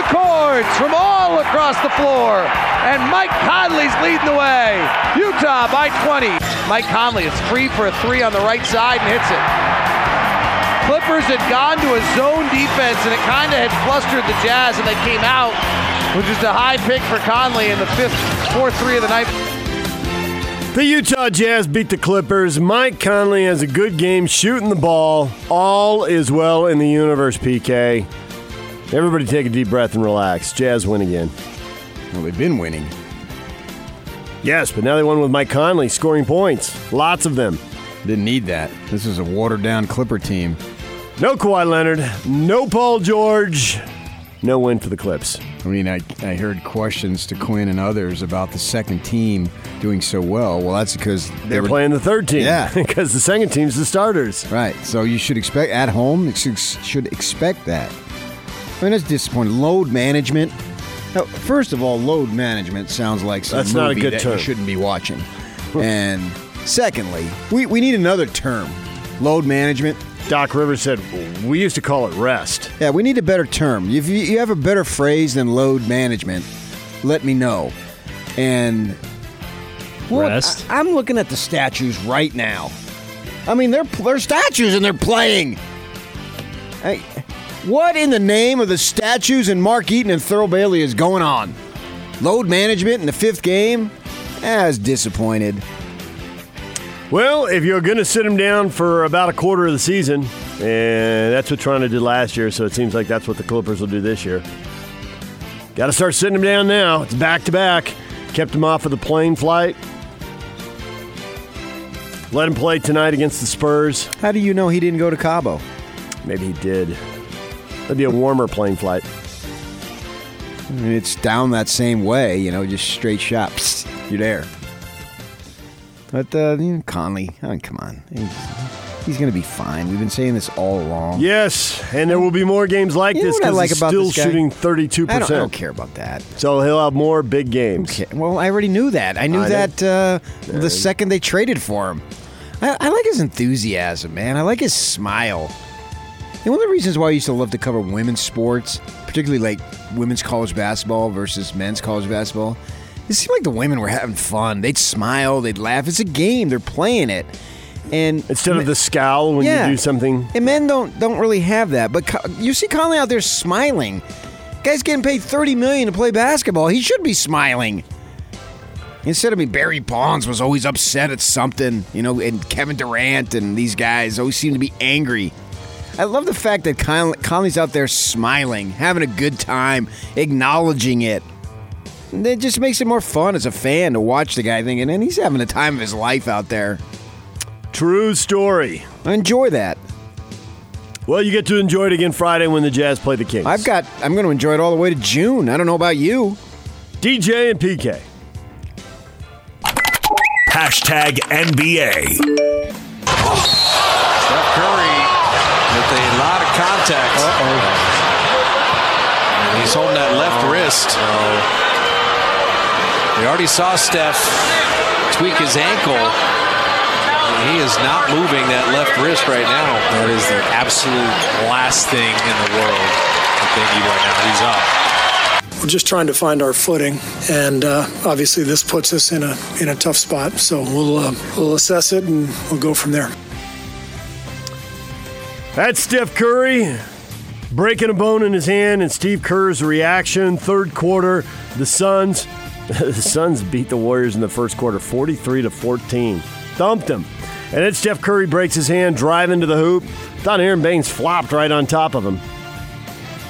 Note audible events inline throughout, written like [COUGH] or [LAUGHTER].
The cords from all across the floor. And Mike Conley's leading the way. Utah by 20. Mike Conley is free for a three on the right side and hits it. Clippers had gone to a zone defense and it kind of had flustered the Jazz and they came out with just a high pick for Conley in the fifth, fourth three of the night. The Utah Jazz beat the Clippers. Mike Conley has a good game shooting the ball. All is well in the universe, PK. Everybody take a deep breath and relax. Jazz win again. Well, they've been winning. Yes, but now they won with Mike Conley scoring points. Lots of them. Didn't need that. This is a watered down Clipper team. No Kawhi Leonard. No Paul George. No win for the Clips. I mean, I, I heard questions to Quinn and others about the second team doing so well. Well, that's because they They're were playing the third team. Yeah. [LAUGHS] because the second team's the starters. Right. So you should expect at home. You should, should expect that. I mean, that's disappointing. Load management. Now, first of all, load management sounds like some That's not a movie good that term. you shouldn't be watching. and secondly, we, we need another term. Load management. Doc Rivers said, we used to call it rest. Yeah, we need a better term. If you, you have a better phrase than load management, let me know. And well, Rest? I, am looking at the statues right now. I mean, they're they're statues and they're playing. Hey, what in the name of the statues and Mark Eaton and Thurl Bailey is going on? Load management in the fifth game? As disappointed. Well, if you're going to sit him down for about a quarter of the season, and that's what Toronto did last year, so it seems like that's what the Clippers will do this year. Got to start sitting him down now. It's back to back. Kept him off of the plane flight. Let him play tonight against the Spurs. How do you know he didn't go to Cabo? Maybe he did. That'd be a warmer plane flight. I mean, it's down that same way, you know, just straight shot. Psst, you're there. But uh, you know, Conley, I mean, come on, he's, he's going to be fine. We've been saying this all along. Yes, and there will be more games like You know this what I because like he's about still this guy? shooting 32%. I don't, I don't care about that. So he'll have more big games. Okay. Well, I already knew that. I knew I know. that uh, the second they traded for him. I, I like his enthusiasm, man. I like his smile. And one of the reasons why I used to love to cover women's sports, particularly like women's college basketball versus men's college basketball, it seemed like the women were having fun. They'd smile, they'd laugh. It's a game. They're playing it. And Instead of the scowl when Yeah. you do something. and men don't don't really have that. But you see Conley out there smiling. Guy's getting paid thirty million to play basketball. He should be smiling. Instead of me, Barry Bonds was always upset at something, you know, and Kevin Durant and these guys always seem to be angry. I love the fact that Con- Conley's out there smiling, having a good time, acknowledging it. And it just makes it more fun as a fan to watch the guy thinking, and he's having a time of his life out there. True story. I enjoy that. Well, you get to enjoy it again Friday when the Jazz play the Kings. I've got. I'm going to enjoy it all the way to June. I don't know about you. DJ and PK. Hashtag NBA. Steph Curry with a lot of contact. And He's holding that left wrist. We already saw Steph tweak his ankle. He is not moving that left wrist right now. That is the absolute last thing in the world that they need right now. He's up. We're just trying to find our footing, and uh, obviously this puts us in a in a tough spot. So we'll uh, we'll assess it and we'll go from there. That's Steph Curry breaking a bone in his hand, and Steve Kerr's reaction. Third quarter, the Suns, [LAUGHS] the Suns beat the Warriors in the first quarter, forty-three to fourteen, thumped them. And then Steph Curry breaks his hand, driving to the hoop. Thought Aron Baynes flopped right on top of him.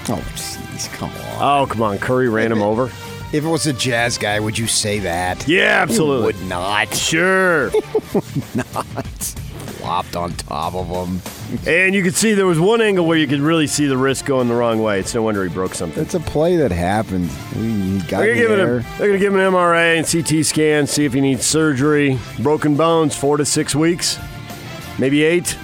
Oh, jeez, come on. Oh, come on, Curry ran him over. If it was a jazz guy, would you say that? Yeah, absolutely. You would not. Sure. [LAUGHS] Not. Flopped on top of him. And you could see there was one angle where you could really see the wrist going the wrong way. It's no wonder he broke something. It's a play that happened. He got They're in gonna, give the air. a, they're gonna give him an MRA and CT scan, see if he needs surgery. Broken bones, four to six weeks, maybe eight.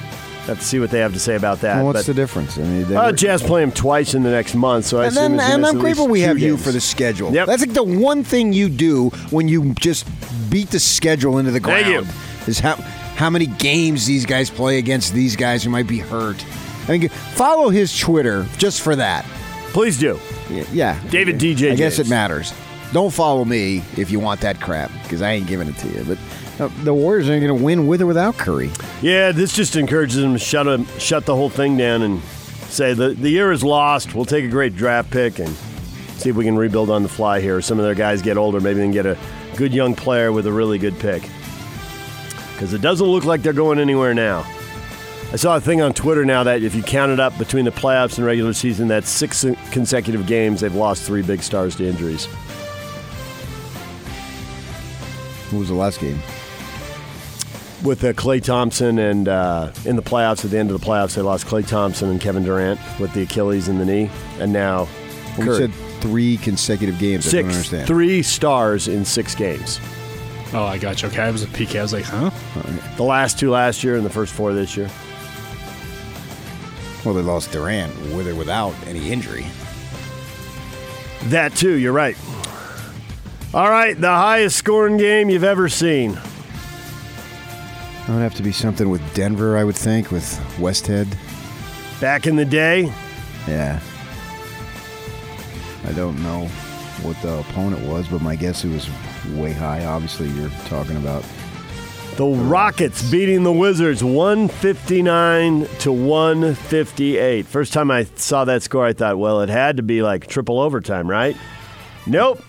Have to see what they have to say about that. Well, what's but, the difference? I mean, they uh, were- Jazz play him twice in the next month, so I and then, and I'm grateful we two have you for the schedule. Yep. That's like the one thing you do when you just beat the schedule into the ground. Thank you. Is how how many games these guys play against these guys who might be hurt. I mean, follow his Twitter just for that. Please do. Yeah, yeah. David DJ I guess it matters. Don't follow me if you want that crap because I ain't giving it to you. But uh, the Warriors aren't going to win with or without Curry. Yeah, this just encourages them to shut shut the whole thing down and say the the year is lost. We'll take a great draft pick and see if we can rebuild on the fly here. Some of their guys get older, maybe they can get a good young player with a really good pick. Because it doesn't look like they're going anywhere now. I saw a thing on Twitter now that if you count it up between the playoffs and regular season, that's six consecutive games they've lost three big stars to injuries. Who was the last game? with uh, Klay Thompson and uh, in the playoffs at the end of the playoffs they lost Klay Thompson and Kevin Durant with the Achilles and the knee and now We said three consecutive games. I don't six understand. three stars in six games Oh, I got you. Okay, I was a PK. I was like, huh? the last two last year and the first four this year Well, they lost Durant with or without any injury. that too you're right all right the highest scoring game you've ever seen That would have to be something with Denver, I would think, with Westhead. back in the day Yeah. I don't know what the opponent was, but my guess it was way high. Obviously, you're talking about. the Rockets beating the Wizards 159 to 158 first time I saw that score I thought well it had to be like triple overtime right Nope.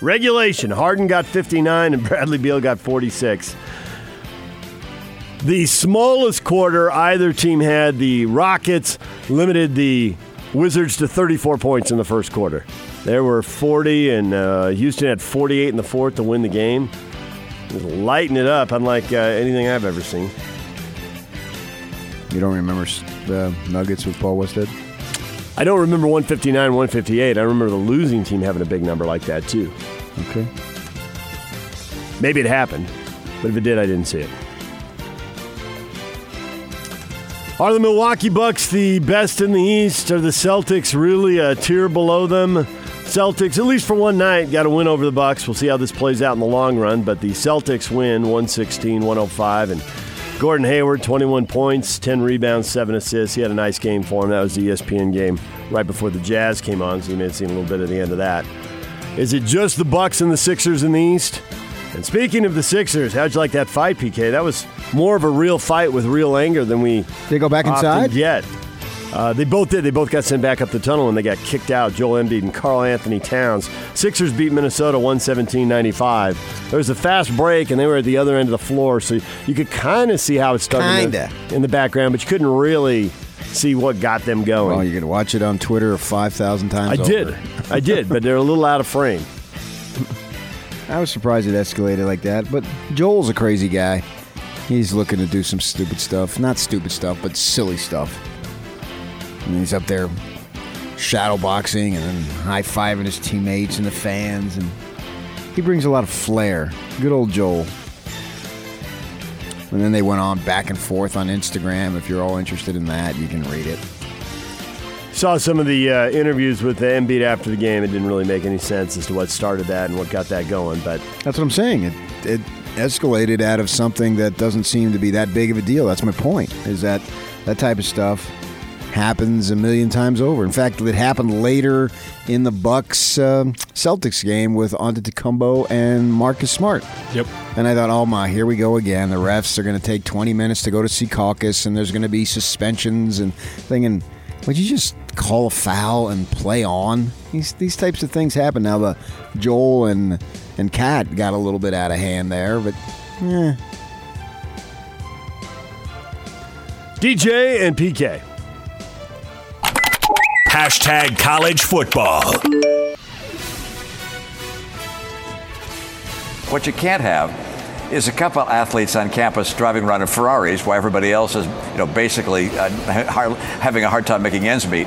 Regulation. Harden got 59 and [LAUGHS] Bradley Beal got 46. The smallest quarter either team had, the Rockets limited the Wizards to 34 points in the first quarter. There were 40, and uh, Houston had 48 in the fourth to win the game. Lighting it up, unlike uh, anything I've ever seen. You don't remember the Nuggets with Paul Westhead? I don't remember 159, 158. I remember the losing team having a big number like that, too. Okay. Maybe it happened, but if it did, I didn't see it. Are the Milwaukee Bucks the best in the East? Are the Celtics really a tier below them? Celtics, at least for one night, got a win over the Bucks. We'll see how this plays out in the long run, but the Celtics win 116 105. And Gordon Hayward, 21 points, 10 rebounds, 7 assists. He had a nice game for him. That was the ESPN game right before the Jazz came on, so you may have seen a little bit at the end of that. Is it just the Bucks and the Sixers in the East? And speaking of the Sixers, how'd you like that fight, PK? That was more of a real fight with real anger than we They go back inside? get. Uh, they both did. They both got sent back up the tunnel and they got kicked out. Joel Embiid and Karl-Anthony Towns. Sixers beat Minnesota 117-95. There was a fast break and they were at the other end of the floor, so you could kind of see how it started in the, Kinda. in the background, but you couldn't really see what got them going. Well, you can watch it on Twitter 5,000 times I did. [LAUGHS] I did, but they're a little out of frame. I was surprised it escalated like that, but Joel's a crazy guy. He's looking to do some stupid stuff. Not stupid stuff, but silly stuff. And he's up there shadow boxing and then high fiving his teammates and the fans. And he brings a lot of flair. Good old Joel. And then they went on back and forth on Instagram. If you're all interested in that, you can read it. Saw some of the uh, interviews with the Embiid after the game. It didn't really make any sense as to what started that and what got that going. But That's what I'm saying. It it escalated out of something that doesn't seem to be that big of a deal. That's my point. Is that that type of stuff happens a million times over. In fact, it happened later in the Bucks um Celtics game with Antetokounmpo and Marcus Smart. Yep. And I thought, oh my, here we go again. The refs are going to take 20 minutes to go to Secaucus, and there's going to be suspensions and thinking, would you just call a foul and play on? These these types of things happen. Now the Joel and and Kat got a little bit out of hand there, but eh, DJ and PK. Hashtag college football. What you can't have is a couple athletes on campus driving around in Ferraris while everybody else is, you know, basically uh, [LAUGHS] having a hard time making ends meet.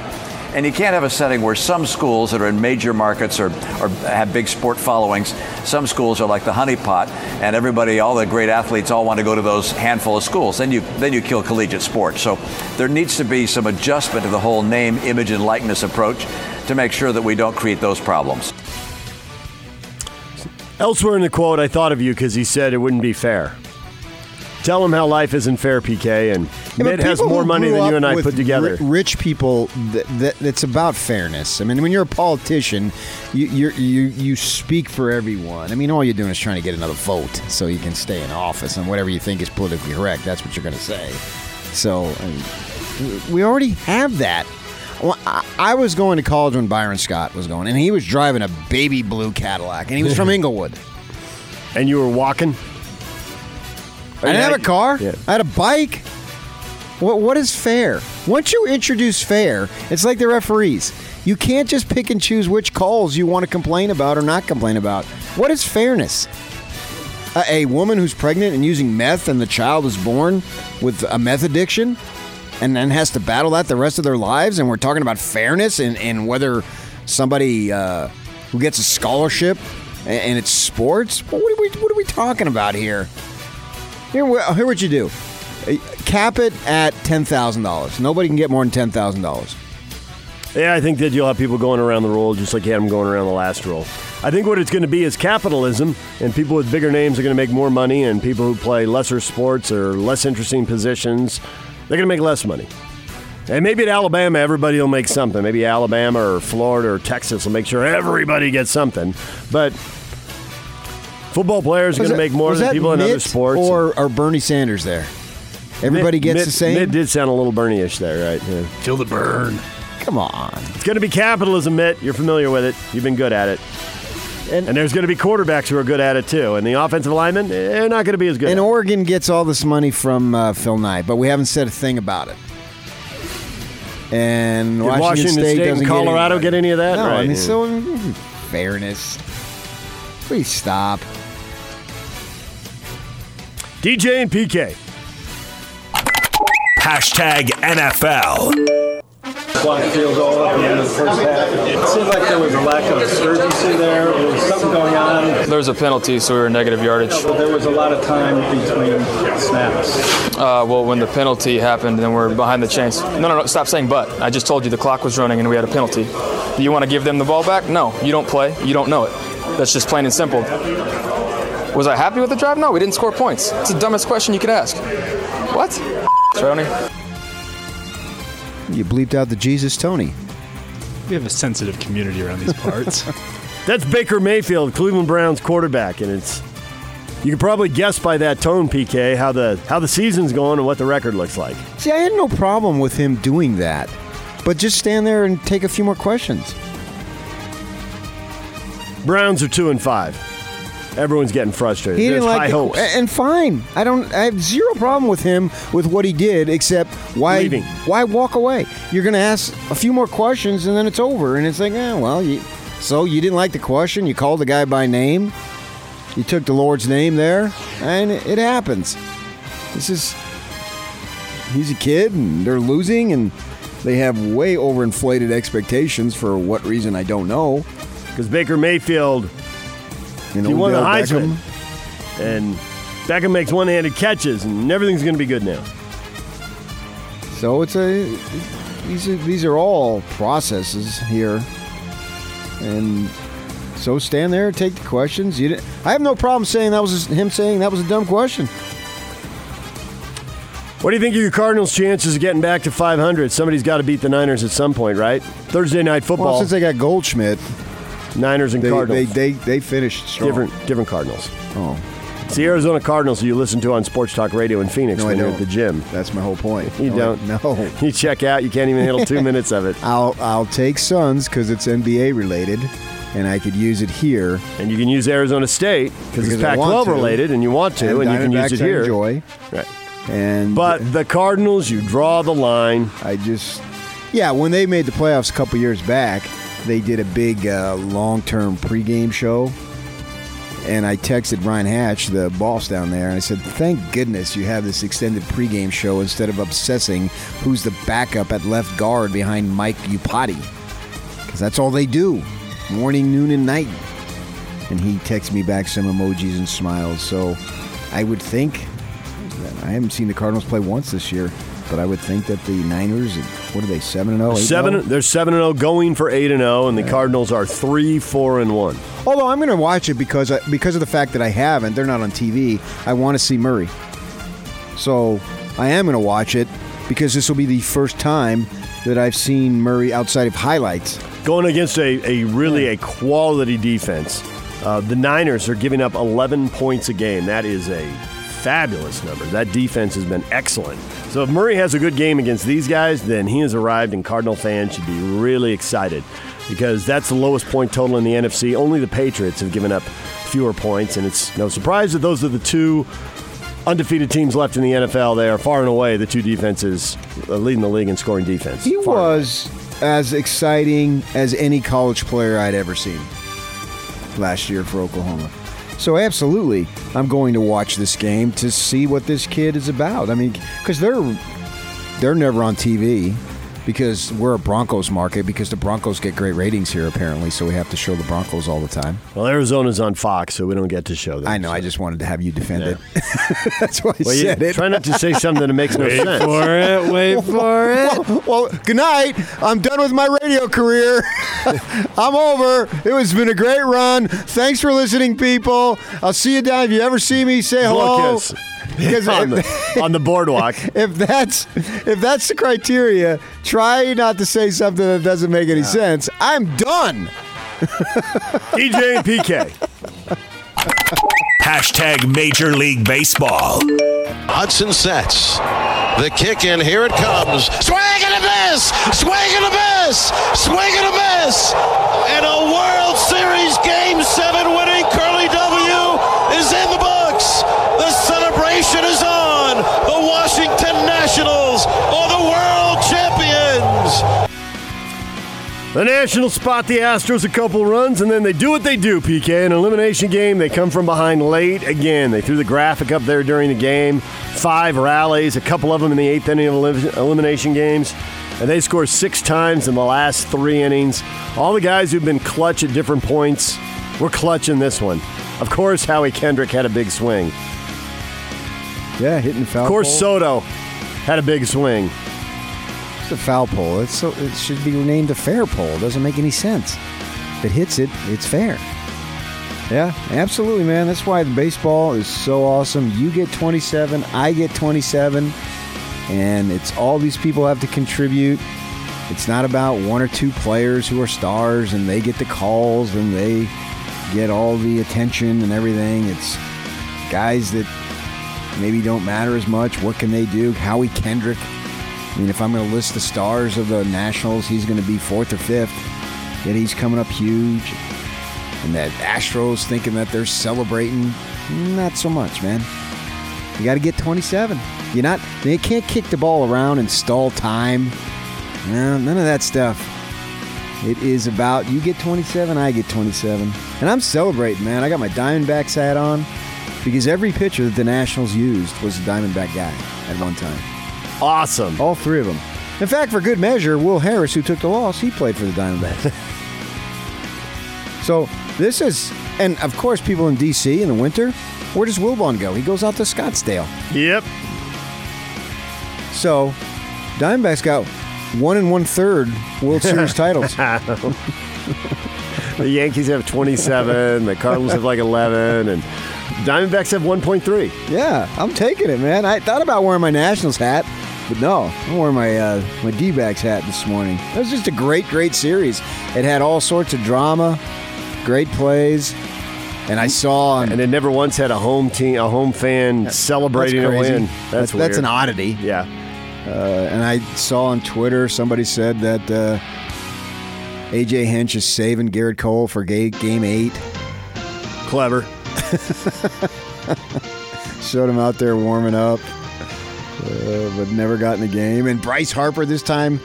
And you can't have a setting where some schools that are in major markets or, or have big sport followings, some schools are like the honeypot, and everybody, all the great athletes, all want to go to those handful of schools. Then you then you kill collegiate sports. So there needs to be some adjustment to the whole name, image, and likeness approach to make sure that we don't create those problems. Elsewhere in the quote, I thought of you because he said it wouldn't be fair. Tell him how life isn't fair, PK, and Yeah, Mitt has more money than you and I put together. ri- rich people, that, that, it's about fairness. I mean, when you're a politician, you you're, you you speak for everyone. I mean, all you're doing is trying to get another vote so you can stay in office, and whatever you think is politically correct, that's what you're going to say. So um, I mean, we already have that. Well, I- I was going to college when Byron Scott was going, and he was driving a baby blue Cadillac, and he was from [LAUGHS] Inglewood. and you were walking? I didn't have a car. Yeah. I had a bike. What what is fair? Once you introduce fair, it's like the referees. You can't just pick and choose which calls you want to complain about or not complain about. What is fairness? A, a woman who's pregnant and using meth and the child is born with a meth addiction and then has to battle that the rest of their lives and we're talking about fairness and, and whether somebody uh, who gets a scholarship and, and it's sports what are, we, what are we talking about here here, here what you do. Uh, Cap it at ten thousand dollars. Nobody can get more than ten thousand dollars. Yeah, I think that you'll have people going around the roll just like you had them going around the last roll. I think what it's going to be is capitalism, and people with bigger names are going to make more money, and people who play lesser sports or less interesting positions, they're going to make less money. And maybe at Alabama, everybody will make something. Maybe Alabama or Florida or Texas will make sure everybody gets something. But football players are going to make more than that people in other sports. Or, are Bernie Sanders there. Everybody Mitt- gets Mitt- the same. Mitt did sound a little Bernie-ish there, right? Yeah. Feel the burn. Come on. It's going to be capitalism, Mitt. You're familiar with it. You've been good at it. And, And there's going to be quarterbacks who are good at it too. And the offensive linemen, they're not going to be as good. and at it. Oregon gets all this money from uh, Phil Knight, but we haven't said a thing about it. And Did Washington, Washington State, State and doesn't Colorado get, get any of that? No, I mean, so fairness. Please stop. DJ and PK. Hashtag NFL. Clock field goal at the end of the first half. It seemed like there was a lack of urgency there. There was something going on. There was a penalty, so we were negative yardage. But there was a lot of time between snaps. Uh, well, when the penalty happened, then we're behind the chains. No, no, no, stop saying but. I just told you the clock was running and we had a penalty. You want to give them the ball back? No, you don't play. You don't know it. That's just plain and simple. Was I happy with the drive? No, we didn't score points. It's the dumbest question you could ask. What? Tony? You bleeped out the Jesus Tony. We have a sensitive community around these parts. [LAUGHS] That's Baker Mayfield, Cleveland Browns quarterback, and it's you can probably guess by that tone, PK, how the how the season's going and what the record looks like. See, I had no problem with him doing that, but just stand there and take a few more questions. Browns are two and five. Everyone's getting frustrated. He didn't like high the, hopes. and fine. I don't. I have zero problem with him with what he did, except why Leaving. why walk away? You're going to ask a few more questions and then it's over, and it's like, eh, well, you, so you didn't like the question. You called the guy by name. You took the Lord's name there, and it, it happens. This is he's a kid, and they're losing, and they have way overinflated expectations for what reason I don't know. Because Baker Mayfield, You know, he won the Heisman, Beckham. and Beckham makes one-handed catches, and everything's going to be good now. So it's a these are these are all processes here, and so stand there, take the questions. You, didn't- I have no problem saying that was him saying that was a dumb question. What do you think of your Cardinals' chances of getting back to 500? Somebody's got to beat the Niners at some point, right? Thursday night football. Well, since they got Goldschmidt, Niners and they, Cardinals. they they they finished strong. different different Cardinals. Oh, It's the Arizona Cardinals you listen to on Sports Talk Radio in Phoenix No, when I you're at the gym. that's my whole point. You No, don't. [LAUGHS] No, [LAUGHS] You check out, you can't even handle two [LAUGHS] minutes of it. I'll I'll take Suns because it's NBA related, and I could use it here. And you can use Arizona State because it's Because Pac-12 related, and you want to, and, you can use it here. Enjoy, Right. and But the Cardinals, you draw the line. I just, yeah, when they made the playoffs a couple years back, they did a big uh, long term pregame show. and I texted Ryan Hatch, the boss down there, and I said, "Thank goodness you have this extended pregame show instead of obsessing who's the backup at left guard behind Mike Iupati, because that's all they do, morning, noon, and night." And he texted me back some emojis and smiles. So I would think I haven't seen the Cardinals play once this year, but I would think that the Niners, what are they, seven and oh, zero? Seven. They're seven and zero, going for eight and zero, and the Cardinals are three, four, and one. Although I'm going to watch it because I, because of the fact that I haven't, they're not on TV. I want to see Murray, so I am going to watch it because this will be the first time that I've seen Murray outside of highlights. Going against a, a really a quality defense. Uh, the Niners are giving up 11 points a game. That is a fabulous number. That defense has been excellent. So if Murray has a good game against these guys, then he has arrived, and Cardinal fans should be really excited because that's the lowest point total in the NFC. Only the Patriots have given up fewer points, and it's no surprise that those are the two undefeated teams left in the NFL. They are far and away the two defenses uh, leading the league in scoring defense. He Far and away. was as exciting as any college player I'd ever seen last year for Oklahoma. So absolutely, I'm going to watch this game to see what this kid is about. I mean, because they're they're never on TV because we're a Broncos market because the Broncos get great ratings here apparently, so we have to show the Broncos all the time. Well, Arizona's on Fox, so we don't get to show them. I know. I just wanted to have you defend it. [LAUGHS] That's why I Well, you said it. try not to say something that makes no Wait sense. for it. Wait [LAUGHS] for it. well, well, good night. I'm done with my radio career. [LAUGHS] I'm over. It has been a great run. Thanks for listening, people. I'll see you down. If you ever see me, say hello. Look, yes. Because [LAUGHS] on, if, the, on the boardwalk. [LAUGHS] if that's if that's the criteria, try not to say something that doesn't make any sense. I'm done. [LAUGHS] DJ and PK. Hashtag Major League Baseball. Hudson sets. The kick in, here it comes. Swing and a miss! Swing and a miss! Swing and a miss! And a World Series Game 7 winning Curly W is in the books! The celebration is on! The Washington Nationals are the world champions! The Nationals spot the Astros a couple runs, and then they do what they do, PK. An elimination game, they come from behind late again. They threw the graphic up there during the game. Five rallies, a couple of them in the eighth inning of elim- elimination games. And they scored six times in the last three innings. All the guys who've been clutch at different points were clutch in this one. Of course, Howie Kendrick had a big swing. Yeah, hitting foul. Of course, pole. Soto had a big swing. It's a foul pole. It's so, it should be renamed a fair pole. It doesn't make any sense. If it hits it, it's fair. Yeah, absolutely, man. That's why the baseball is so awesome. You get 27, I get 27, and it's all these people have to contribute. It's not about one or two players who are stars and they get the calls and they get all the attention and everything. It's guys that maybe don't matter as much. What can they do? Howie Kendrick. I mean, if I'm going to list the stars of the Nationals, he's going to be fourth or fifth. Yet he's coming up huge. And that Astros thinking that they're celebrating, mm, not so much, man. You got to get 27. You're not. They can't kick the ball around and stall time. No, none of that stuff. It is about you get 27, I get 27, and I'm celebrating, man. I got my Diamondbacks hat on because every pitcher that the Nationals used was a Diamondback guy at one time. Awesome. All three of them. In fact, for good measure, Will Harris, who took the loss, he played for the Diamondbacks. [LAUGHS] so this is, and of course, people in D.C. in the winter, where does Wilbon go? He goes out to Scottsdale. Yep. So Diamondbacks got one and one third World Series [LAUGHS] titles. the Yankees have 27, the Cardinals have like 11, and Diamondbacks have 1.3. Yeah, I'm taking it, man. I thought about wearing my Nationals hat, but no, I'm wearing my uh, my D-backs hat this morning. It was just a great, great series. It had all sorts of drama, great plays, and I saw. And it never once had a home team, a home fan celebrating a That's win. That's, That's that's an oddity. Yeah. Uh, and I saw on Twitter somebody said that uh, AJ Hinch is saving Gerrit Cole for game eight. Clever. [LAUGHS] Showed him out there warming up, uh, but never got in the game. And Bryce Harper this time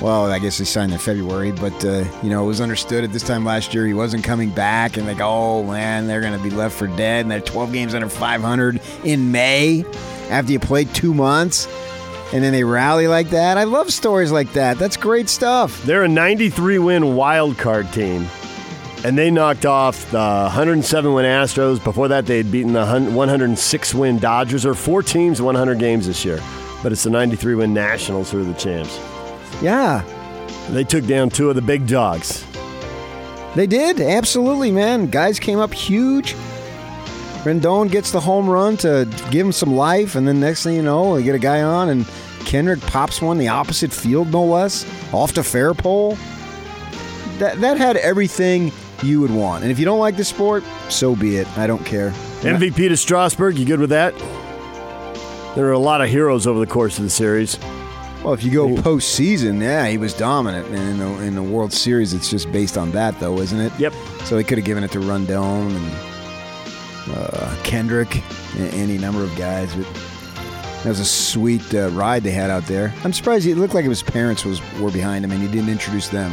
Well, I guess he signed in February, but uh, you know it was understood at this time last year he wasn't coming back, and like, oh man, they're going to be left for dead, and they're 12 games under 500 in May after you played two months, and then they rally like that. I love stories like that. That's great stuff. They're a 93 win wild card team, and they knocked off the 107 win Astros. Before that, they had beaten the 106 win Dodgers. There are four teams, 100 games this year, but it's the 93 win Nationals who are the champs. Yeah, They took down two of the big dogs. they did absolutely, man. Guys came up huge. Rendon gets the home run to give him some life, and then next thing you know, they get a guy on, and Kendrick pops one the opposite field, no less, off to fair pole. That that had everything you would want. And if you don't like the sport, so be it. I don't care. MVP to Strasburg. You good with that? There are a lot of heroes over the course of the series. Well, if you go postseason, yeah, he was dominant. And in the, in the World Series, it's just based on that, though, isn't it? Yep. So he could have given it to Rendon and uh, Kendrick, a- any number of guys. But that was a sweet uh, ride they had out there. I'm surprised it looked like his parents was were behind him, and he didn't introduce them.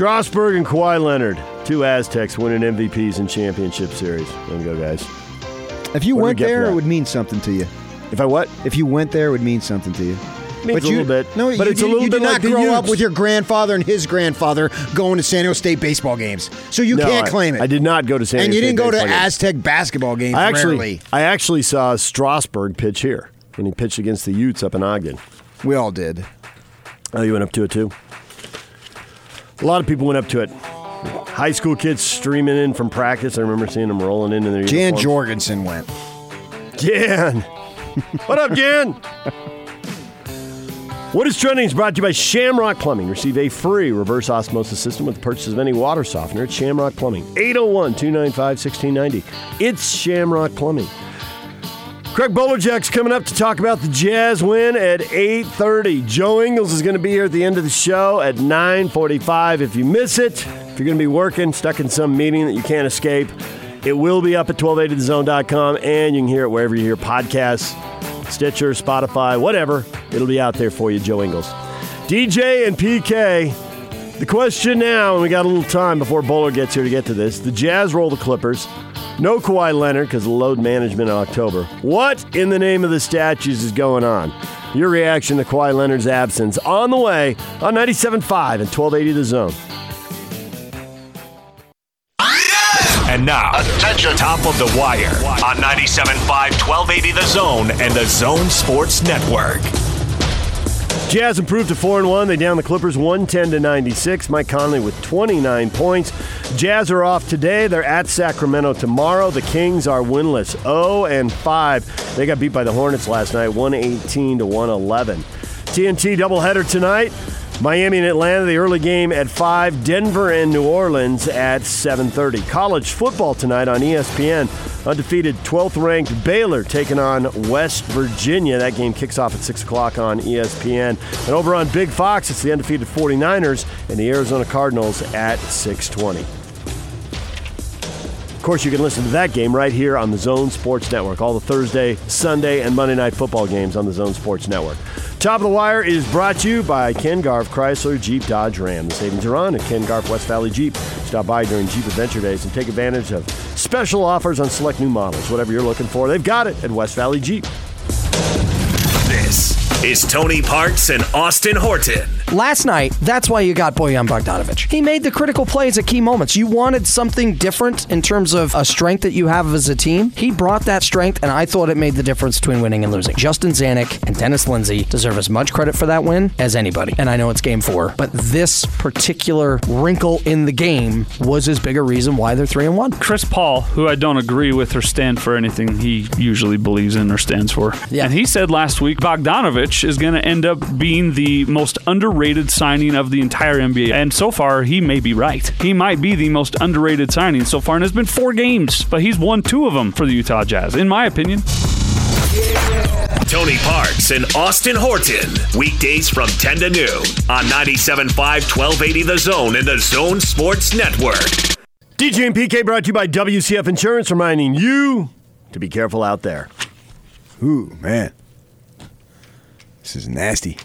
Strasburg and Kawhi Leonard, two Aztecs winning MVPs in championship series. There you go, guys. If you What went there, it would mean something to you. If I what? If you went there, it would mean something to you. Means a you, little bit. No, But you, it's a little you bit You did not like grow up with your grandfather and his grandfather going to San Diego State baseball games, so you No, can't I- claim it. I did not go to San Diego State. and you didn't State go to games. Aztec basketball games. I actually, rarely. I actually saw Strasburg pitch here when he pitched against the Utes up in Ogden. We all did. Oh, you went up to it too. A lot of people went up to it. High school kids streaming in from practice. I remember seeing them rolling in in their Jan uniforms. Jorgensen went. Jan. what up, Jan? What is trending is brought to you by Shamrock Plumbing. Receive a free reverse osmosis system with the purchase of any water softener at Shamrock Plumbing. 801 295 1690. It's Shamrock Plumbing. Craig Bolerjack's coming up to talk about the Jazz win at 8.30. Joe Ingles is going to be here at the end of the show at 9.45. If you miss it, if you're going to be working, stuck in some meeting that you can't escape, it will be up at 1280thezone.com, and you can hear it wherever you hear podcasts, Stitcher, Spotify, whatever. It'll be out there for you, Joe Ingles. DJ and PK, the question now, and we got a little time before Bowler gets here to get to this. The Jazz roll the Clippers. No Kawhi Leonard because of load management in October. What in the name of the statues is going on? Your reaction to Kawhi Leonard's absence on the way on 97.5 and 1280 The Zone. And now, attention, top of the wire on 97.5, 1280 The Zone and the Zone Sports Network. Jazz improved to 4 and 1. They down the Clippers 110 to 96. Mike Conley with 29 points. Jazz are off today. They're at Sacramento tomorrow. The Kings are winless 0 and 5. They got beat by the Hornets last night 118 to 111. TNT doubleheader tonight. Miami and Atlanta, the early game at 5. Denver and New Orleans at 7.30. College football tonight on ESPN. Undefeated 12th ranked Baylor taking on West Virginia. That game kicks off at 6 o'clock on ESPN. And over on Big Fox, it's the undefeated 49ers and the Arizona Cardinals at 620. Of course, you can listen to that game right here on the Zone Sports Network. All the Thursday, Sunday, and Monday night football games on the Zone Sports Network. Top of the Wire is brought to you by Ken Garff Chrysler Jeep Dodge Ram. The savings are on at Ken Garff West Valley Jeep. Stop by during Jeep Adventure Days and take advantage of special offers on select new models. Whatever you're looking for, they've got it at West Valley Jeep. This is Tony Parks and Austin Horton. Last night, that's why you got Bojan Bogdanovic. He made the critical plays at key moments. You wanted something different in terms of a strength that you have as a team. He brought that strength, and I thought it made the difference between winning and losing. Justin Zanik and Dennis Lindsay deserve as much credit for that win as anybody. And I know it's game four, but this particular wrinkle in the game was as big a reason why they're three and one. Chris Paul, who I don't agree with or stand for anything he usually believes in or stands for. Yeah. And he said last week Bogdanovic is going to end up being the most underrated signing of the entire NBA. And so far, he may be right. He might be the most underrated signing so far, and it's been four games, but he's won two of them for the Utah Jazz, in my opinion. Tony Parks and Austin Horton. Weekdays from 10 to noon on 97.5, 1280 The Zone and the Zone Sports Network. DJ and PK brought to you by WCF Insurance, reminding you to be careful out there. Ooh, man. This is nasty.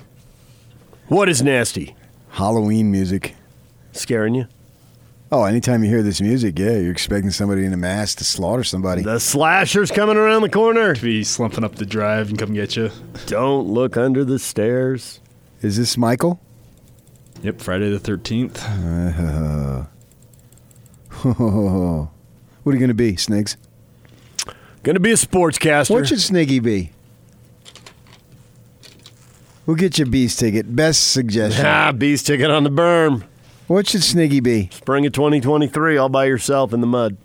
What is nasty? Halloween music. Scaring you? Oh, anytime you hear this music, yeah, you're expecting somebody in a mask to slaughter somebody. The slasher's coming around the corner. Be slumping up the drive and come get you. Don't look under the stairs. Is this Michael? Yep, Friday the 13th. Uh, [LAUGHS] what are you going to be, Snigs? Going to be a sportscaster. What should Sniggy be? We'll get you a Beast ticket. Best suggestion. Ah, beast ticket on the berm. What should Sniggy be? Spring of 2023, all by yourself in the mud.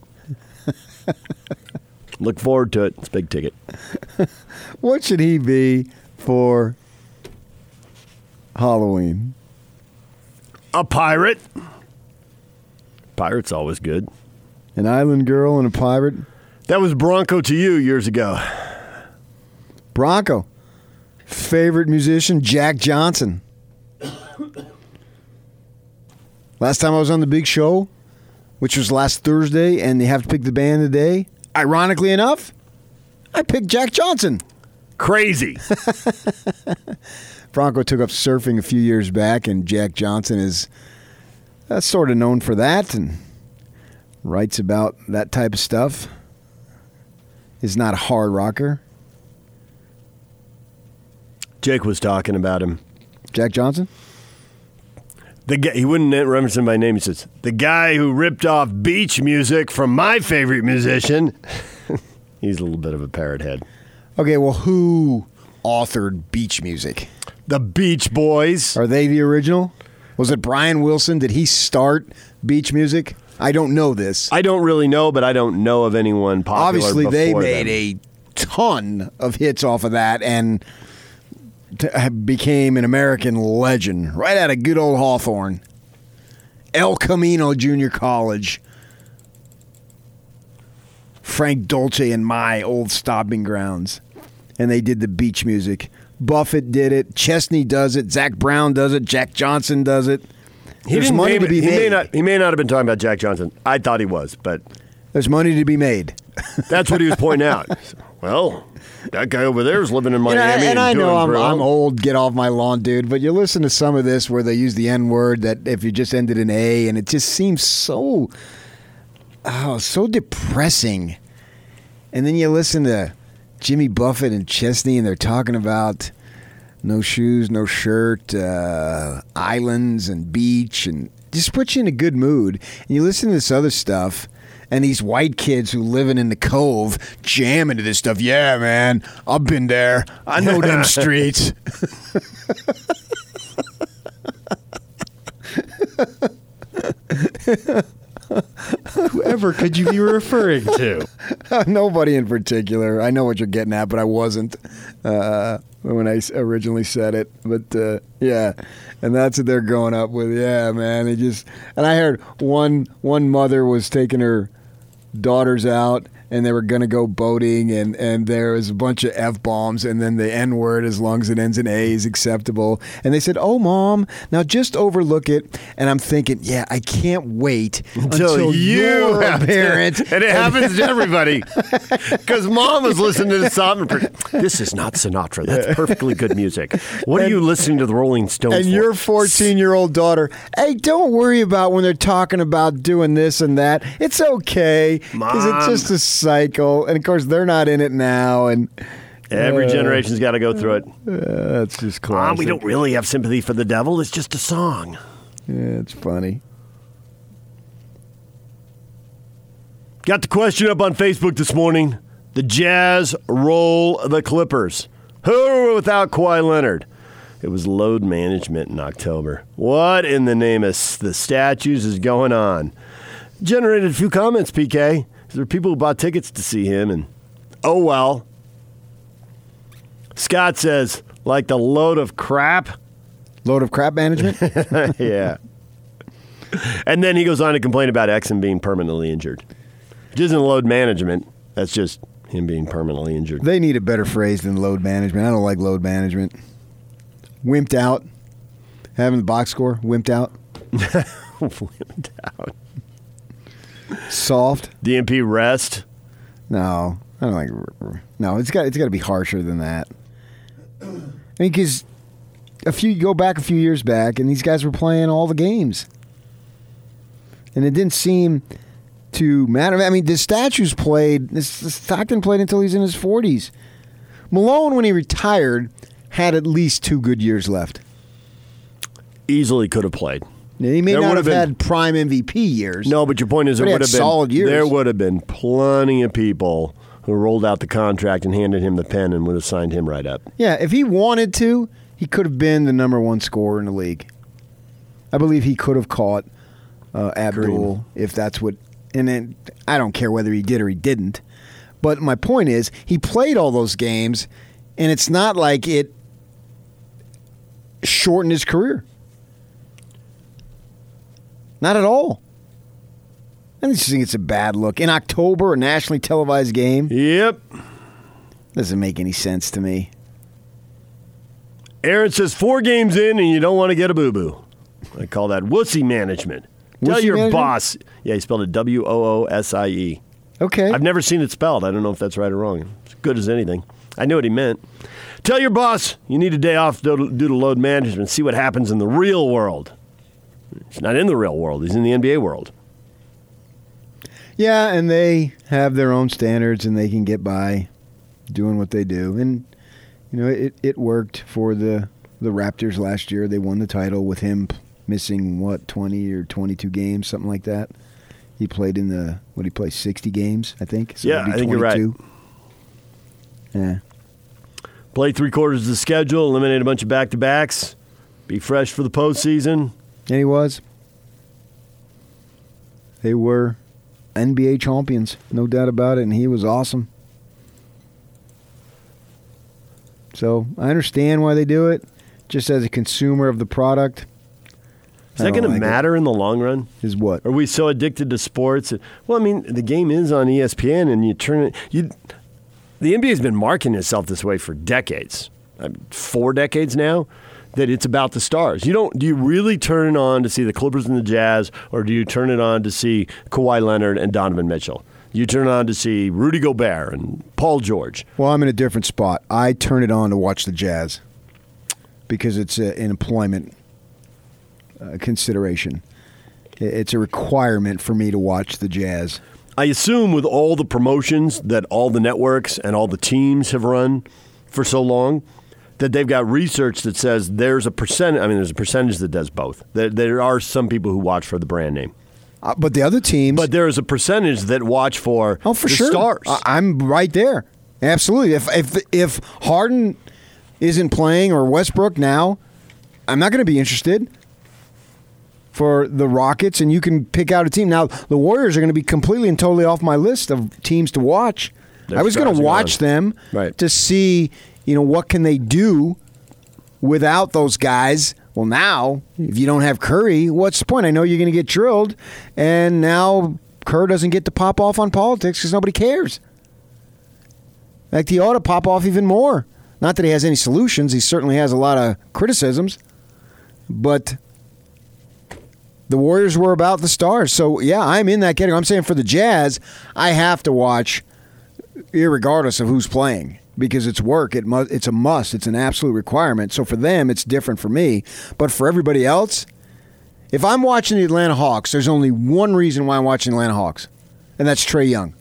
[LAUGHS] Look forward to it. It's a big ticket. [LAUGHS] What should he be for Halloween? A pirate. Pirate's always good. An island girl and a pirate? That was Bronco to you years ago. Bronco. Favorite musician, Jack Johnson. Last time I was on the big show, which was last Thursday, and they have to pick the band of the day. Ironically enough, I picked Jack Johnson. Crazy. [LAUGHS] Bronco took up surfing a few years back, and Jack Johnson is uh, sort of known for that and writes about that type of stuff. Is not a hard rocker. Jake was talking about him. Jack Johnson? The guy, he wouldn't reference him by name. He says, the guy who ripped off beach music from my favorite musician. [LAUGHS] He's a little bit of a parrot head. Okay, well, who authored beach music? The Beach Boys. Are they the original? Was it Brian Wilson? Did he start beach music? I don't know this. I don't really know, but I don't know of anyone popular. Obviously, they made them. a ton of hits off of that and t- became an American legend right out of good old Hawthorne. El Camino Junior College. Frank Dolce and my old stopping grounds. And they did the beach music. Buffett did it. Chesney does it. Zac Brown does it. Jack Johnson does it. He There's money to be he May not, he may not have been talking about Jack Johnson. I thought he was, but There's money to be made. that's what he was pointing out. [LAUGHS] Well, that guy over there is living in You know, Miami. and I know I'm. I'm old, get off my lawn, dude. But you listen to some of this where they use the N word that if you just ended in A, and it just seems so, oh, so depressing. And then you listen to Jimmy Buffett and Chesney, and they're talking about no shoes, no shirt, uh, islands and beach, and just puts you in a good mood. And you listen to this other stuff, and these white kids who living in the cove jamming to this stuff. Yeah, man, I've been there. I know them [LAUGHS] streets. Whoever could you be referring to? [LAUGHS] Nobody in particular. I know what you're getting at, but I wasn't uh, I originally said it. But uh, yeah, and that's what they're growing up with. Yeah, man. They just and I heard one one mother was taking her daughters out and they were gonna go boating and and there was a bunch of f bombs and then the n word as long as it ends in a is acceptable and they said oh mom now just overlook it and i'm thinking yeah i can't wait Until until, you you're a have to- parent [LAUGHS] and it happens to everybody. [LAUGHS] Because mom is listening to the song. and This is not Sinatra. That's perfectly good music. What are you listening to the Rolling Stones and for? your 14 year old daughter, hey, don't worry about when they're talking about doing this and that. It's okay. Because it's just a cycle. And of course, they're not in it now. And Every uh, generation's got to go through it. Uh, that's just classic. We don't really have sympathy for the devil. It's just a song. Yeah, it's funny. Got the question up on Facebook this morning. The Jazz roll the Clippers. Who without Kawhi Leonard? It was load management in October. What in the name of the statues is going on? Generated a few comments, PK. There are people who bought tickets to see him, and oh well. Scott says, like the load of crap. Load of crap management? [LAUGHS] yeah. And then he goes on to complain about Exum being permanently injured. Which isn't load management. That's just him being permanently injured. They need a better phrase than load management. I don't like load management. Wimped out. Having the box score, wimped out. [LAUGHS] Wimped out. Soft. DNP rest. No, I don't like. No, it's got it's got to be harsher than that. I mean, because a few go back a few years back, and these guys were playing all the games, and it didn't seem to matter. I mean, the statues played. This Stockton played until he's in his forties. Malone, when he retired, had at least two good years left. Easily could have played. He may There not have, been- had prime MVP years. No, but your point is there would have been solid years. There would have been plenty of people who rolled out the contract and handed him the pen and would have signed him right up. Yeah, if he wanted to, he could have been the number one scorer in the league. I believe he could have caught uh, Abdul if that's what. And then I don't care whether he did or he didn't. But my point is, he played all those games, and it's not like it shortened his career. Not at all. I just think it's a bad look. In October, a nationally televised game. Yep. Doesn't make any sense to me. Aaron says four games in and you don't want to get a boo boo. I call that wussy management. Tell your management? boss. Yeah, he spelled it W O O S I E. Okay. I've never seen it spelled. I don't know if that's right or wrong. It's good as anything. I knew what he meant. Tell your boss you need a day off due to load management. See what happens in the real world. He's not in the real world. He's in the NBA world. Yeah, and they have their own standards and they can get by doing what they do. And you know, it, it worked for the the Raptors last year. They won the title with him missing what, 20 or 22 games, something like that. He played in the what he play 60 games, I think. So Yeah, I think you're right. Yeah. Play three quarters of the schedule, eliminate a bunch of back to backs, be fresh for the postseason. And he was. They were NBA champions, no doubt about it, and he was awesome. So I understand why they do it. Just as a consumer of the product, Is that going to matter in the long run? Is what? Are we so addicted to sports? Well, I mean, the game is on ESPN, and you turn it. You, the NBA has been marketing itself this way for decades, uh, four decades now. That it's about the stars. You don't. Do you really turn it on to see the Clippers and the Jazz, or do you turn it on to see Kawhi Leonard and Donovan Mitchell? You turn it on to see Rudy Gobert and Paul George. Well, I'm in a different spot. I turn it on to watch the Jazz because it's a, an employment uh, consideration. It's a requirement for me to watch the Jazz. I assume with all the promotions that all the networks and all the teams have run for so long, that they've got research that says there's a percent. I mean, there's a percentage that does both. There, there are some people who watch for the brand name, uh, but the other teams. But there is a percentage that watch for Oh, for the sure. stars. I- I'm right there. Absolutely. If if if Harden isn't playing or Westbrook now, I'm not going to be interested for the Rockets, and you can pick out a team. Now the Warriors are going to be completely and totally off my list of teams to watch. I was going to watch them Right. to see, you know, what can they do without those guys. Well, now if you don't have Curry, what's the point? I know you're going to get drilled, and now Kerr doesn't get to pop off on politics because nobody cares. Fact, he ought to pop off even more. Not that he has any solutions. He certainly has a lot of criticisms, but the Warriors were about the stars. So yeah, I'm in that category. I'm saying for the Jazz, I have to watch, irregardless of who's playing, because it's work. It mu- it's a must. It's an absolute requirement. So for them, it's different for me. But for everybody else, if I'm watching the Atlanta Hawks, there's only one reason why I'm watching the Atlanta Hawks, and that's Trae Young.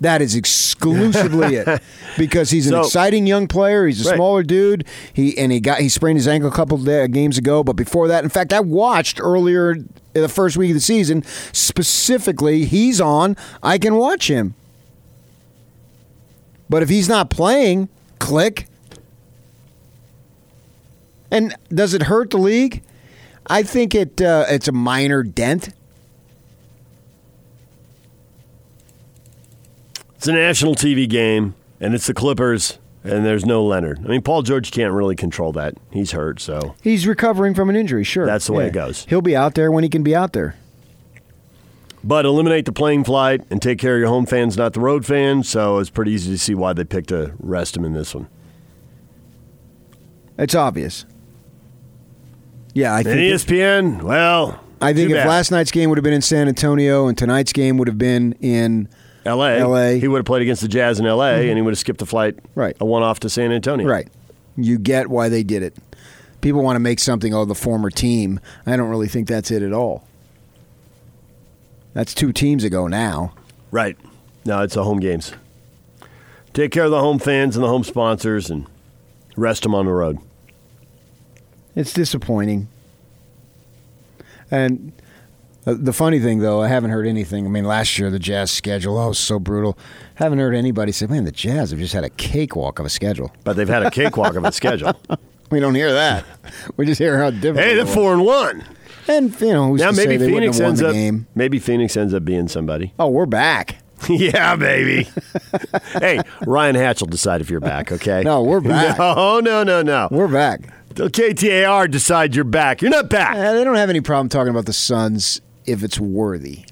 That is exclusively [LAUGHS] it, because he's an So- exciting young player. He's a Right. smaller dude. He and he got he sprained his ankle a couple of games ago. But before that, in fact, I watched earlier in the first week of the season. Specifically, he's on. I can watch him. But if he's not playing, click. And does it hurt the league? I think it uh, it's a minor dent. It's a national TV game, and it's the Clippers, and there's no Leonard. I mean, Paul George can't really control that. He's hurt, so He's recovering from an injury, sure. That's the way Yeah. it goes. He'll be out there when he can be out there. But eliminate the plane flight and take care of your home fans, not the road fans. So it's pretty easy to see why they picked to rest him in this one. It's obvious. Yeah, I And think. ESPN, well, I think if bad. last night's game would have been in San Antonio and tonight's game would have been in L.A., LA. he would have played against the Jazz in L.A. Mhm. and he would have skipped the flight, Right. a one off to San Antonio. Right. You get why they did it. People want to make something of the former team. I don't really think that's it at all. That's two teams ago now. Right. No, it's the home games. Take care of the home fans and the home sponsors and rest them on the road. It's disappointing. And the funny thing, though, I haven't heard anything. I mean, last year the Jazz schedule, oh, was so brutal. Haven't heard anybody say, "Man, the Jazz have just had a cakewalk of a schedule." But they've had a cakewalk of a schedule. [LAUGHS] We don't hear that. We just hear how difficult. Hey, they're four and one. And you know, who's Now to maybe say they wouldn't Phoenix have won ends the up. game? Maybe Phoenix ends up being somebody. Oh, we're back. [LAUGHS] yeah, baby. [LAUGHS] hey, Ryan Hatch will decide if you're back. Okay. No, we're [LAUGHS] back. No, no, no, no. We're back. Till KTAR decide you're back. You're not back. Eh, they don't have any problem talking about the Suns if it's worthy.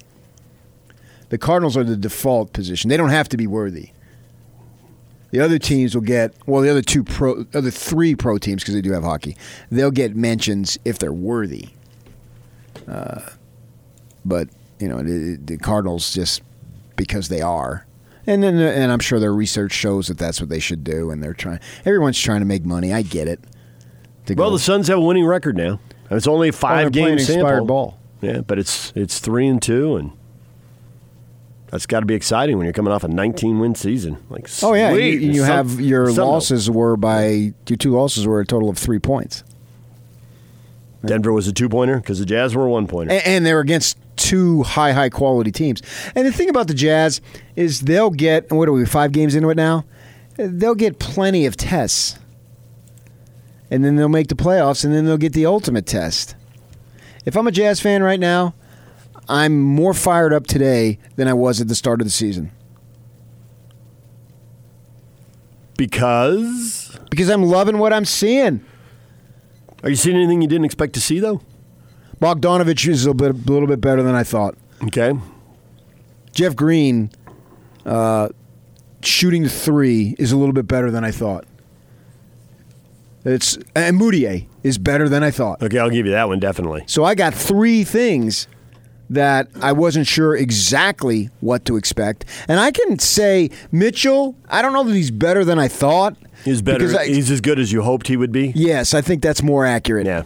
The Cardinals are the default position. They don't have to be worthy. The other teams will get well. The other two pro, other three pro teams because they do have hockey. They'll get mentions if they're worthy. Uh, but you know the, the Cardinals just because they are, and then and I'm sure their research shows that that's what they should do, and they're trying. Everyone's trying to make money. I get it. Well, go- the Suns have a winning record now. It's only a five playing game sample. expired ball. Yeah, but it's it's three and two, and that's got to be exciting when you're coming off a 19 win season. Like, Oh yeah, you, you have your losses were by your two losses were a total of three points, Denver was a two pointer because the Jazz were a one pointer. and, and they're against two high high quality teams. And the thing about the Jazz is they'll get what are we five games into it now? They'll get plenty of tests, and then they'll make the playoffs, and then they'll get the ultimate test. If I'm a Jazz fan right now, I'm more fired up today than I was at the start of the season. Because because I'm loving what I'm seeing. Are you seeing anything you didn't expect to see though? Bogdanovic is a, bit, a little bit better than I thought. Okay. Jeff Green uh, shooting the three is a little bit better than I thought. It's and Mudiay is better than I thought. Okay, I'll give you that one definitely. So I got three things that I wasn't sure exactly what to expect, and I can say Mitchell. I don't know that he's better than I thought. He's better. I- he's as good as you hoped he would be. yes, I think that's more accurate. Yeah.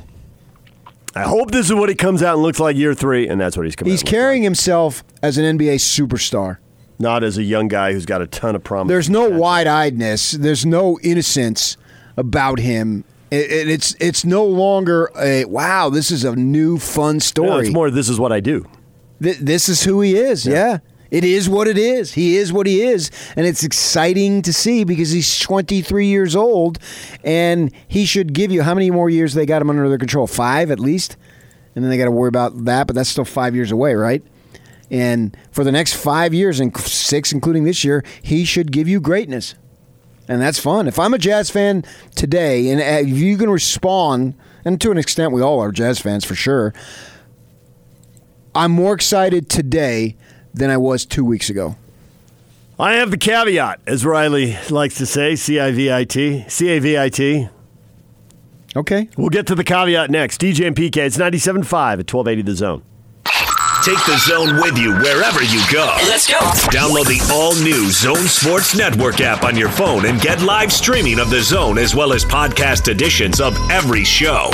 I hope this is what he comes out and looks like year three, and that's what he's coming. He's carrying himself as an NBA superstar. not as a young guy who's got a ton of promise. There's no wide-eyedness. There's no innocence about him. It, it- it's it's no longer a wow. This is a new fun No, story. it's more. This is what I do. Th- this is who he is. Yeah. It is what it is. He is what he is. And it's exciting to see because he's 23 years old and he should give you how many more years they got him under their control? Five at least? And then they got to worry about that, but that's still five years away, right? And for the next five years and six, including this year, he should give you greatness. And that's fun. If I'm a Jazz fan today and uh, if you can respond, and to an extent we all are Jazz fans for sure, I'm more excited today than I was two weeks ago. I have the caveat, as Riley likes to say, C I V I T. C A V I T. Okay. We'll get to the caveat next. DJ and PK, it's 97.5 at 1280 The Zone. Take the zone with you wherever you go. Let's go. Download the all new Zone Sports Network app on your phone and get live streaming of the zone as well as podcast editions of every show.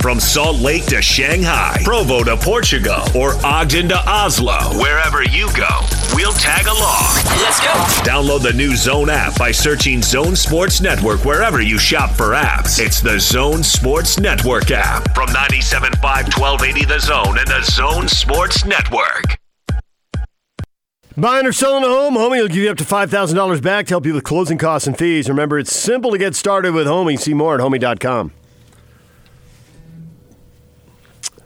From Salt Lake to Shanghai, Provo to Portugal, or Ogden to Oslo, wherever you go, we'll tag along. Let's go. Download the new Zone app by searching Zone Sports Network wherever you shop for apps. It's the Zone Sports Network app from 97.5 1280 The Zone and the Zone Sports Network. Buying or selling a home, Homie will give you up to $5,000 back to help you with closing costs and fees. Remember, it's simple to get started with Homie. See more at homie.com.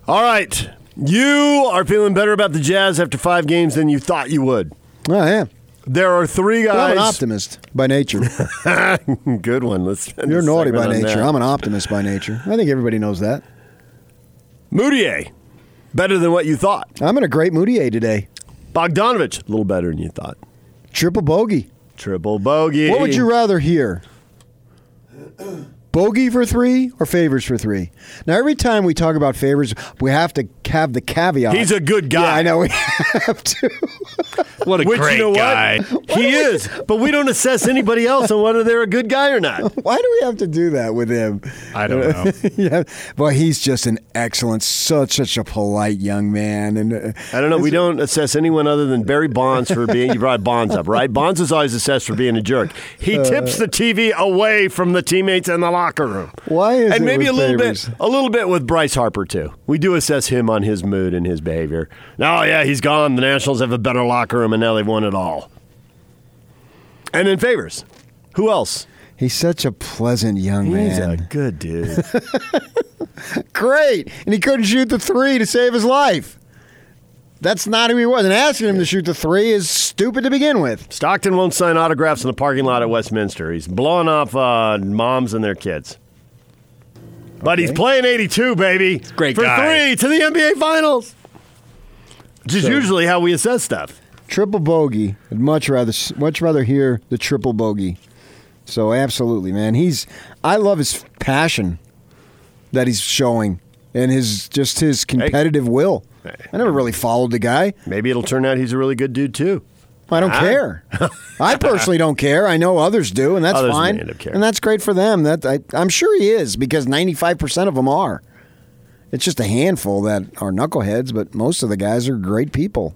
All right. You are feeling better about the Jazz after five games than you thought you would. Oh, I am. There are three Well, I'm an optimist by nature. [LAUGHS] Good one. Let's You're naughty by nature. I'm an optimist by nature. I think everybody knows that. Mudiay, better than what you thought. I'm in a great Mudiay today. Bogdanovic, a little better than you thought. Triple bogey. Triple bogey. What would you rather hear? Bogey for three or Favors for three? Now, every time we talk about Favors, we have to have the caveat. He's a good guy. Yeah, I know we [LAUGHS] have to. What a Which, great you know guy. what? He is. But we don't assess anybody else on whether they're a good guy or not. [LAUGHS] Why do we have to do that with him? I don't know. [LAUGHS] yeah, well, he's just an excellent, such such a polite young man, and uh, I don't know. We don't assess anyone other than Barry Bonds for being. You brought Bonds up, right? Bonds is always assessed for being a jerk. He Uh, tips the TV away from the teammates and the locker room. Why is and maybe a little Favors? bit, a little bit with Bryce Harper too. We do assess him on his mood and his behavior. Oh yeah, he's gone. The Nationals have a better locker room, and now they've won it all. And then Favors. Who else? He's such a pleasant young He's man. He's a good dude. [LAUGHS] Great, and he couldn't shoot the three to save his life. That's not who he was. And asking him to shoot the three is stupid to begin with. Stockton won't sign autographs in the parking lot at Westminster. He's blowing off uh, moms and their kids. But he's playing 82, baby. Great For guy. three to the NBA Finals. Which is So- usually how we assess stuff. Triple bogey. I'd much rather much rather hear the triple bogey. So absolutely, man. He's I love his passion that he's showing and his just his competitive will. I never really followed the guy. Maybe it'll turn out he's a really good dude, too. I don't care. [LAUGHS] I personally don't care. I know others do, and that's Others may fine. end up caring. And that's great for them. That I, I'm sure he is because 95 percent of them are. It's just a handful that are knuckleheads, but most of the guys are great people,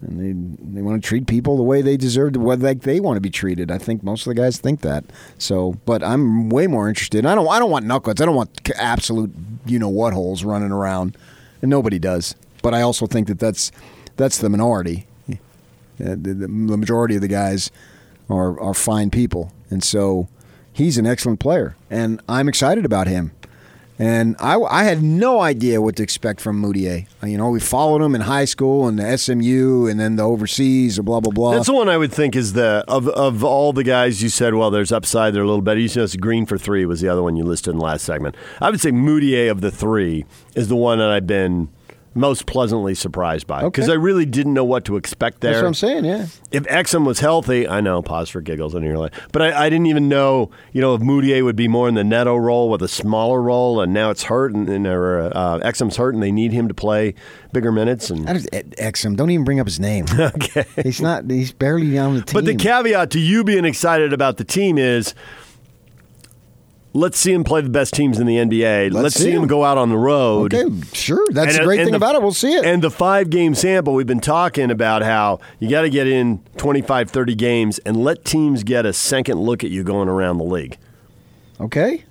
and they they want to treat people the way they deserve to, what like they want to be treated. I think most of the guys think that. So, but I'm way more interested. I don't I don't want knuckleheads. I don't want absolute you know what holes running around, and nobody does. But I also think that that's that's the minority. Uh, the, the majority of the guys are are fine people, and so he's an excellent player, and I'm excited about him. And I, I had no idea what to expect from Mudiay. Uh, You know, we followed him in high school and the SMU, and then the overseas, or blah blah blah. That's the one I would think is the of of all the guys you said. Well, there's upside. They're a little better. You said Green for three was the other one you listed in the last segment. I would say Mudiay of the three is the one that I've been most pleasantly surprised by because Okay. I really didn't know what to expect there. That's what I'm saying. Yeah. If Exum was healthy, I know, pause for giggles on your life, but I, I didn't even know, you know, if Mudiay would be more in the Neto role with a smaller role, and now it's hurt, and, and or, uh, Exum's hurt, and they need him to play bigger minutes. And I just, Exum, don't even bring up his name. [LAUGHS] okay, he's not. He's barely on the team. But the caveat to you being excited about the team is let's see him play the best teams in the NBA. Let's, see, see him him. go out on the road. Okay, sure. That's And- the great thing the- about it. We'll see it. And the five game sample, we've been talking about how you got to get in 25, 30 games and let teams get a second look at you going around the league. Okay.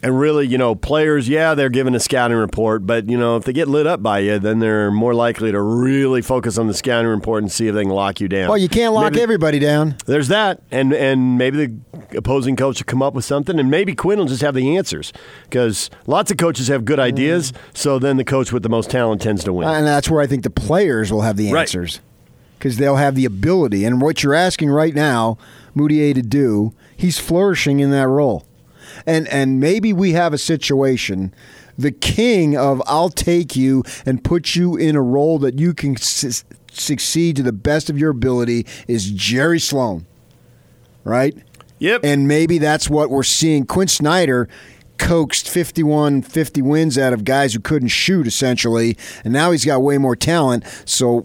And really, you know, players, yeah, they're given a scouting report, but, you know, if they get lit up by you, then they're more likely to really focus on the scouting report and see if they can lock you down. Well, you can't lock Maybe- everybody down. There's that, and and maybe the opposing coach will come up with something, and maybe Quin will just have the answers because lots of coaches have good ideas. Mm. So then the coach with the most talent tends to win. And that's where I think the players will have the Right. answers because they'll have the ability. And what you're asking right now, Mudiay to do, he's flourishing in that role. And and maybe we have a situation. The king of I'll take you and put you in a role that you can su- succeed to the best of your ability is Jerry Sloan, right? Yep. And maybe that's what we're seeing. Quin Snyder coaxed 51 50 wins out of guys who couldn't shoot essentially and now he's got way more talent so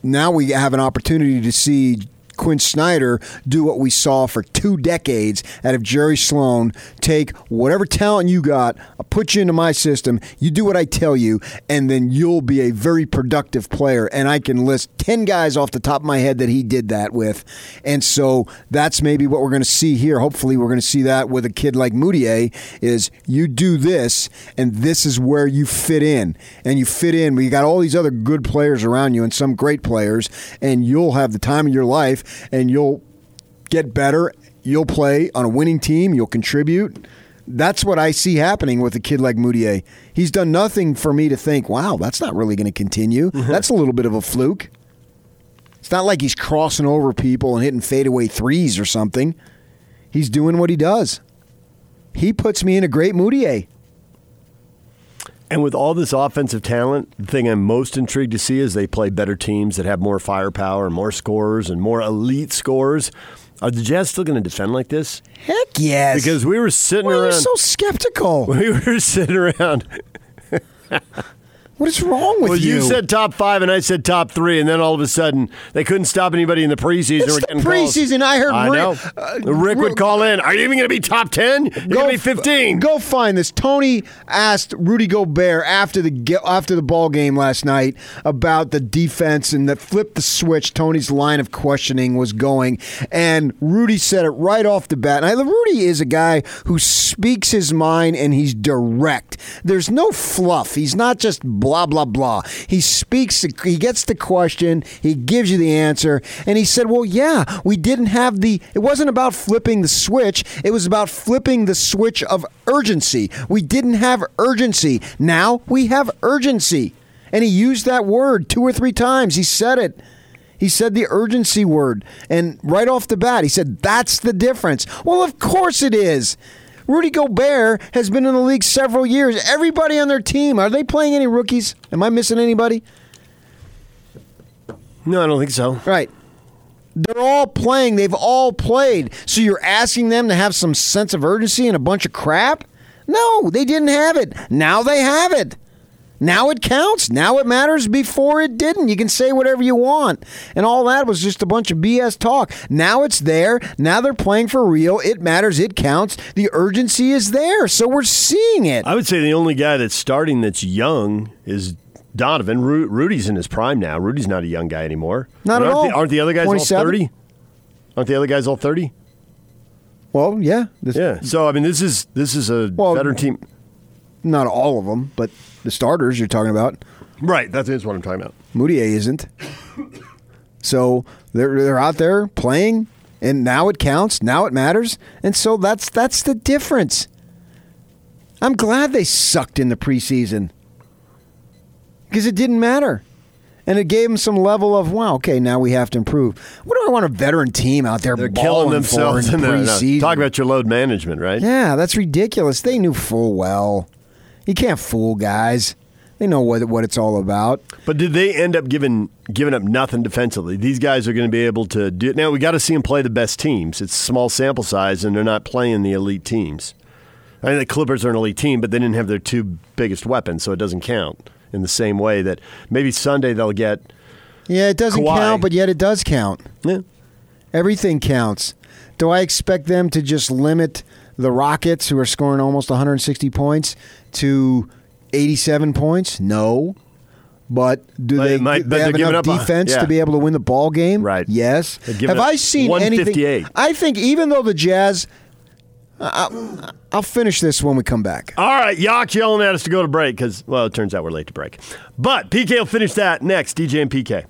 now we have an opportunity to see Quin Snyder do what we saw for two decades out of Jerry Sloan. Take whatever talent you got, I'll put you into my system, you do what I tell you, and then you'll be a very productive player. And I can list 10 guys off the top of my head that he did that with. And so that's maybe what we're going to see here. Hopefully, we're going to see that with a kid like Mudiay is you do this, and this is where you fit in. And you fit in. We got all these other good players around you and some great players, and you'll have the time of your life and you'll get better. You'll play on a winning team. You'll contribute. That's what I see happening with a kid like Mudiay. He's done nothing for me to think, wow, that's not really going to continue. Mm-hmm. that's a little bit of a fluke. It's not like he's crossing over people and hitting fadeaway threes or something. He's doing what he does. He puts me in a great Mudiay. And with all this offensive talent, the thing I'm most intrigued to see is they play better teams that have more firepower and more scorers and more elite scorers. Are the Jazz still going to defend like this? Heck yes. Because we were sitting Why around. so skeptical? [LAUGHS] we were sitting around. [LAUGHS] What is wrong with well, you? Well, you said top five, and I said top three, and then all of a sudden they couldn't stop anybody in the preseason. It's We're the getting calls. preseason. I heard I Rick- uh, Rick would call in. Are you even going to be top ten? You're going to be fifteen. Go find this. Tony asked Rudy Gobert after the after the ball game last night about the defense and that flipped the switch. Tony's line of questioning was going, and Rudy said it right off the bat. And I, Rudy is a guy who speaks his mind and he's direct. There's no fluff. He's not just blah blah blah. He speaks. He gets the question. He gives you the answer. And he said, "Well, yeah, we didn't have the. It wasn't about flipping the switch. It was about flipping the switch of urgency. We didn't have urgency. Now we have urgency." And he used that word two or three times. He said it. He said the urgency word. And right off the bat, he said, that's the difference. Well, of course it is. Rudy Gobert has been in the league several years. Everybody on their team, are they playing any rookies? Am I missing anybody? No, I don't think so. Right. They're all playing. They've all played. So you're asking them to have some sense of urgency and a bunch of crap? No, they didn't have it. Now they have it. Now it counts. Now it matters. Before it didn't. You can say whatever you want. And all that was just a bunch of BS talk. Now it's there. Now they're playing for real. It matters. It counts. The urgency is there. So we're seeing it. I would say the only guy that's starting that's young is Donovan. Ru- Rudy's in his prime now. Rudy's not a young guy anymore. Not at aren't The, all. aren't the other guys 27? all 30? Aren't the other guys all 30? Well, yeah. This, Yeah. So, I mean, this is this is a Well, veteran team. Not all of them, but the starters you're talking about. Right. That is what I'm talking about. Mudiay isn't. So they're they're out there playing, and now it counts. Now it matters, and so that's that's the difference. I'm glad they sucked in the preseason because it didn't matter, and it gave them some level of wow. Okay, now we have to improve. What do I want a veteran team out there They're balling killing themselves in in preseason? Talk about your load management, right? Yeah, that's ridiculous. They knew full well. You can't fool guys. They know what what it's all about. But did they end up giving giving up nothing defensively? These guys are going to be able to do it. Now we got to see them play the best teams. It's small sample size, and they're not playing the elite teams. I mean, the Clippers are an elite team, but they didn't have their two biggest weapons, so it doesn't count in the same way that maybe Sunday they'll get. Yeah, it doesn't Kawhi. count, but yet it does count. Yeah. Everything counts. Do I expect them to just limit the Rockets, who are scoring almost 160 points, to 87 points? No. But do But they, might- do they have enough defense yeah. to be able to win the ball game? Right. Yes. Have I seen anything? I think even though the Jazz, I, I'll finish this when we come back. All right, Yock's yelling at us to go to break because, well, it turns out we're late to break. But PK will finish that next. DJ and PK.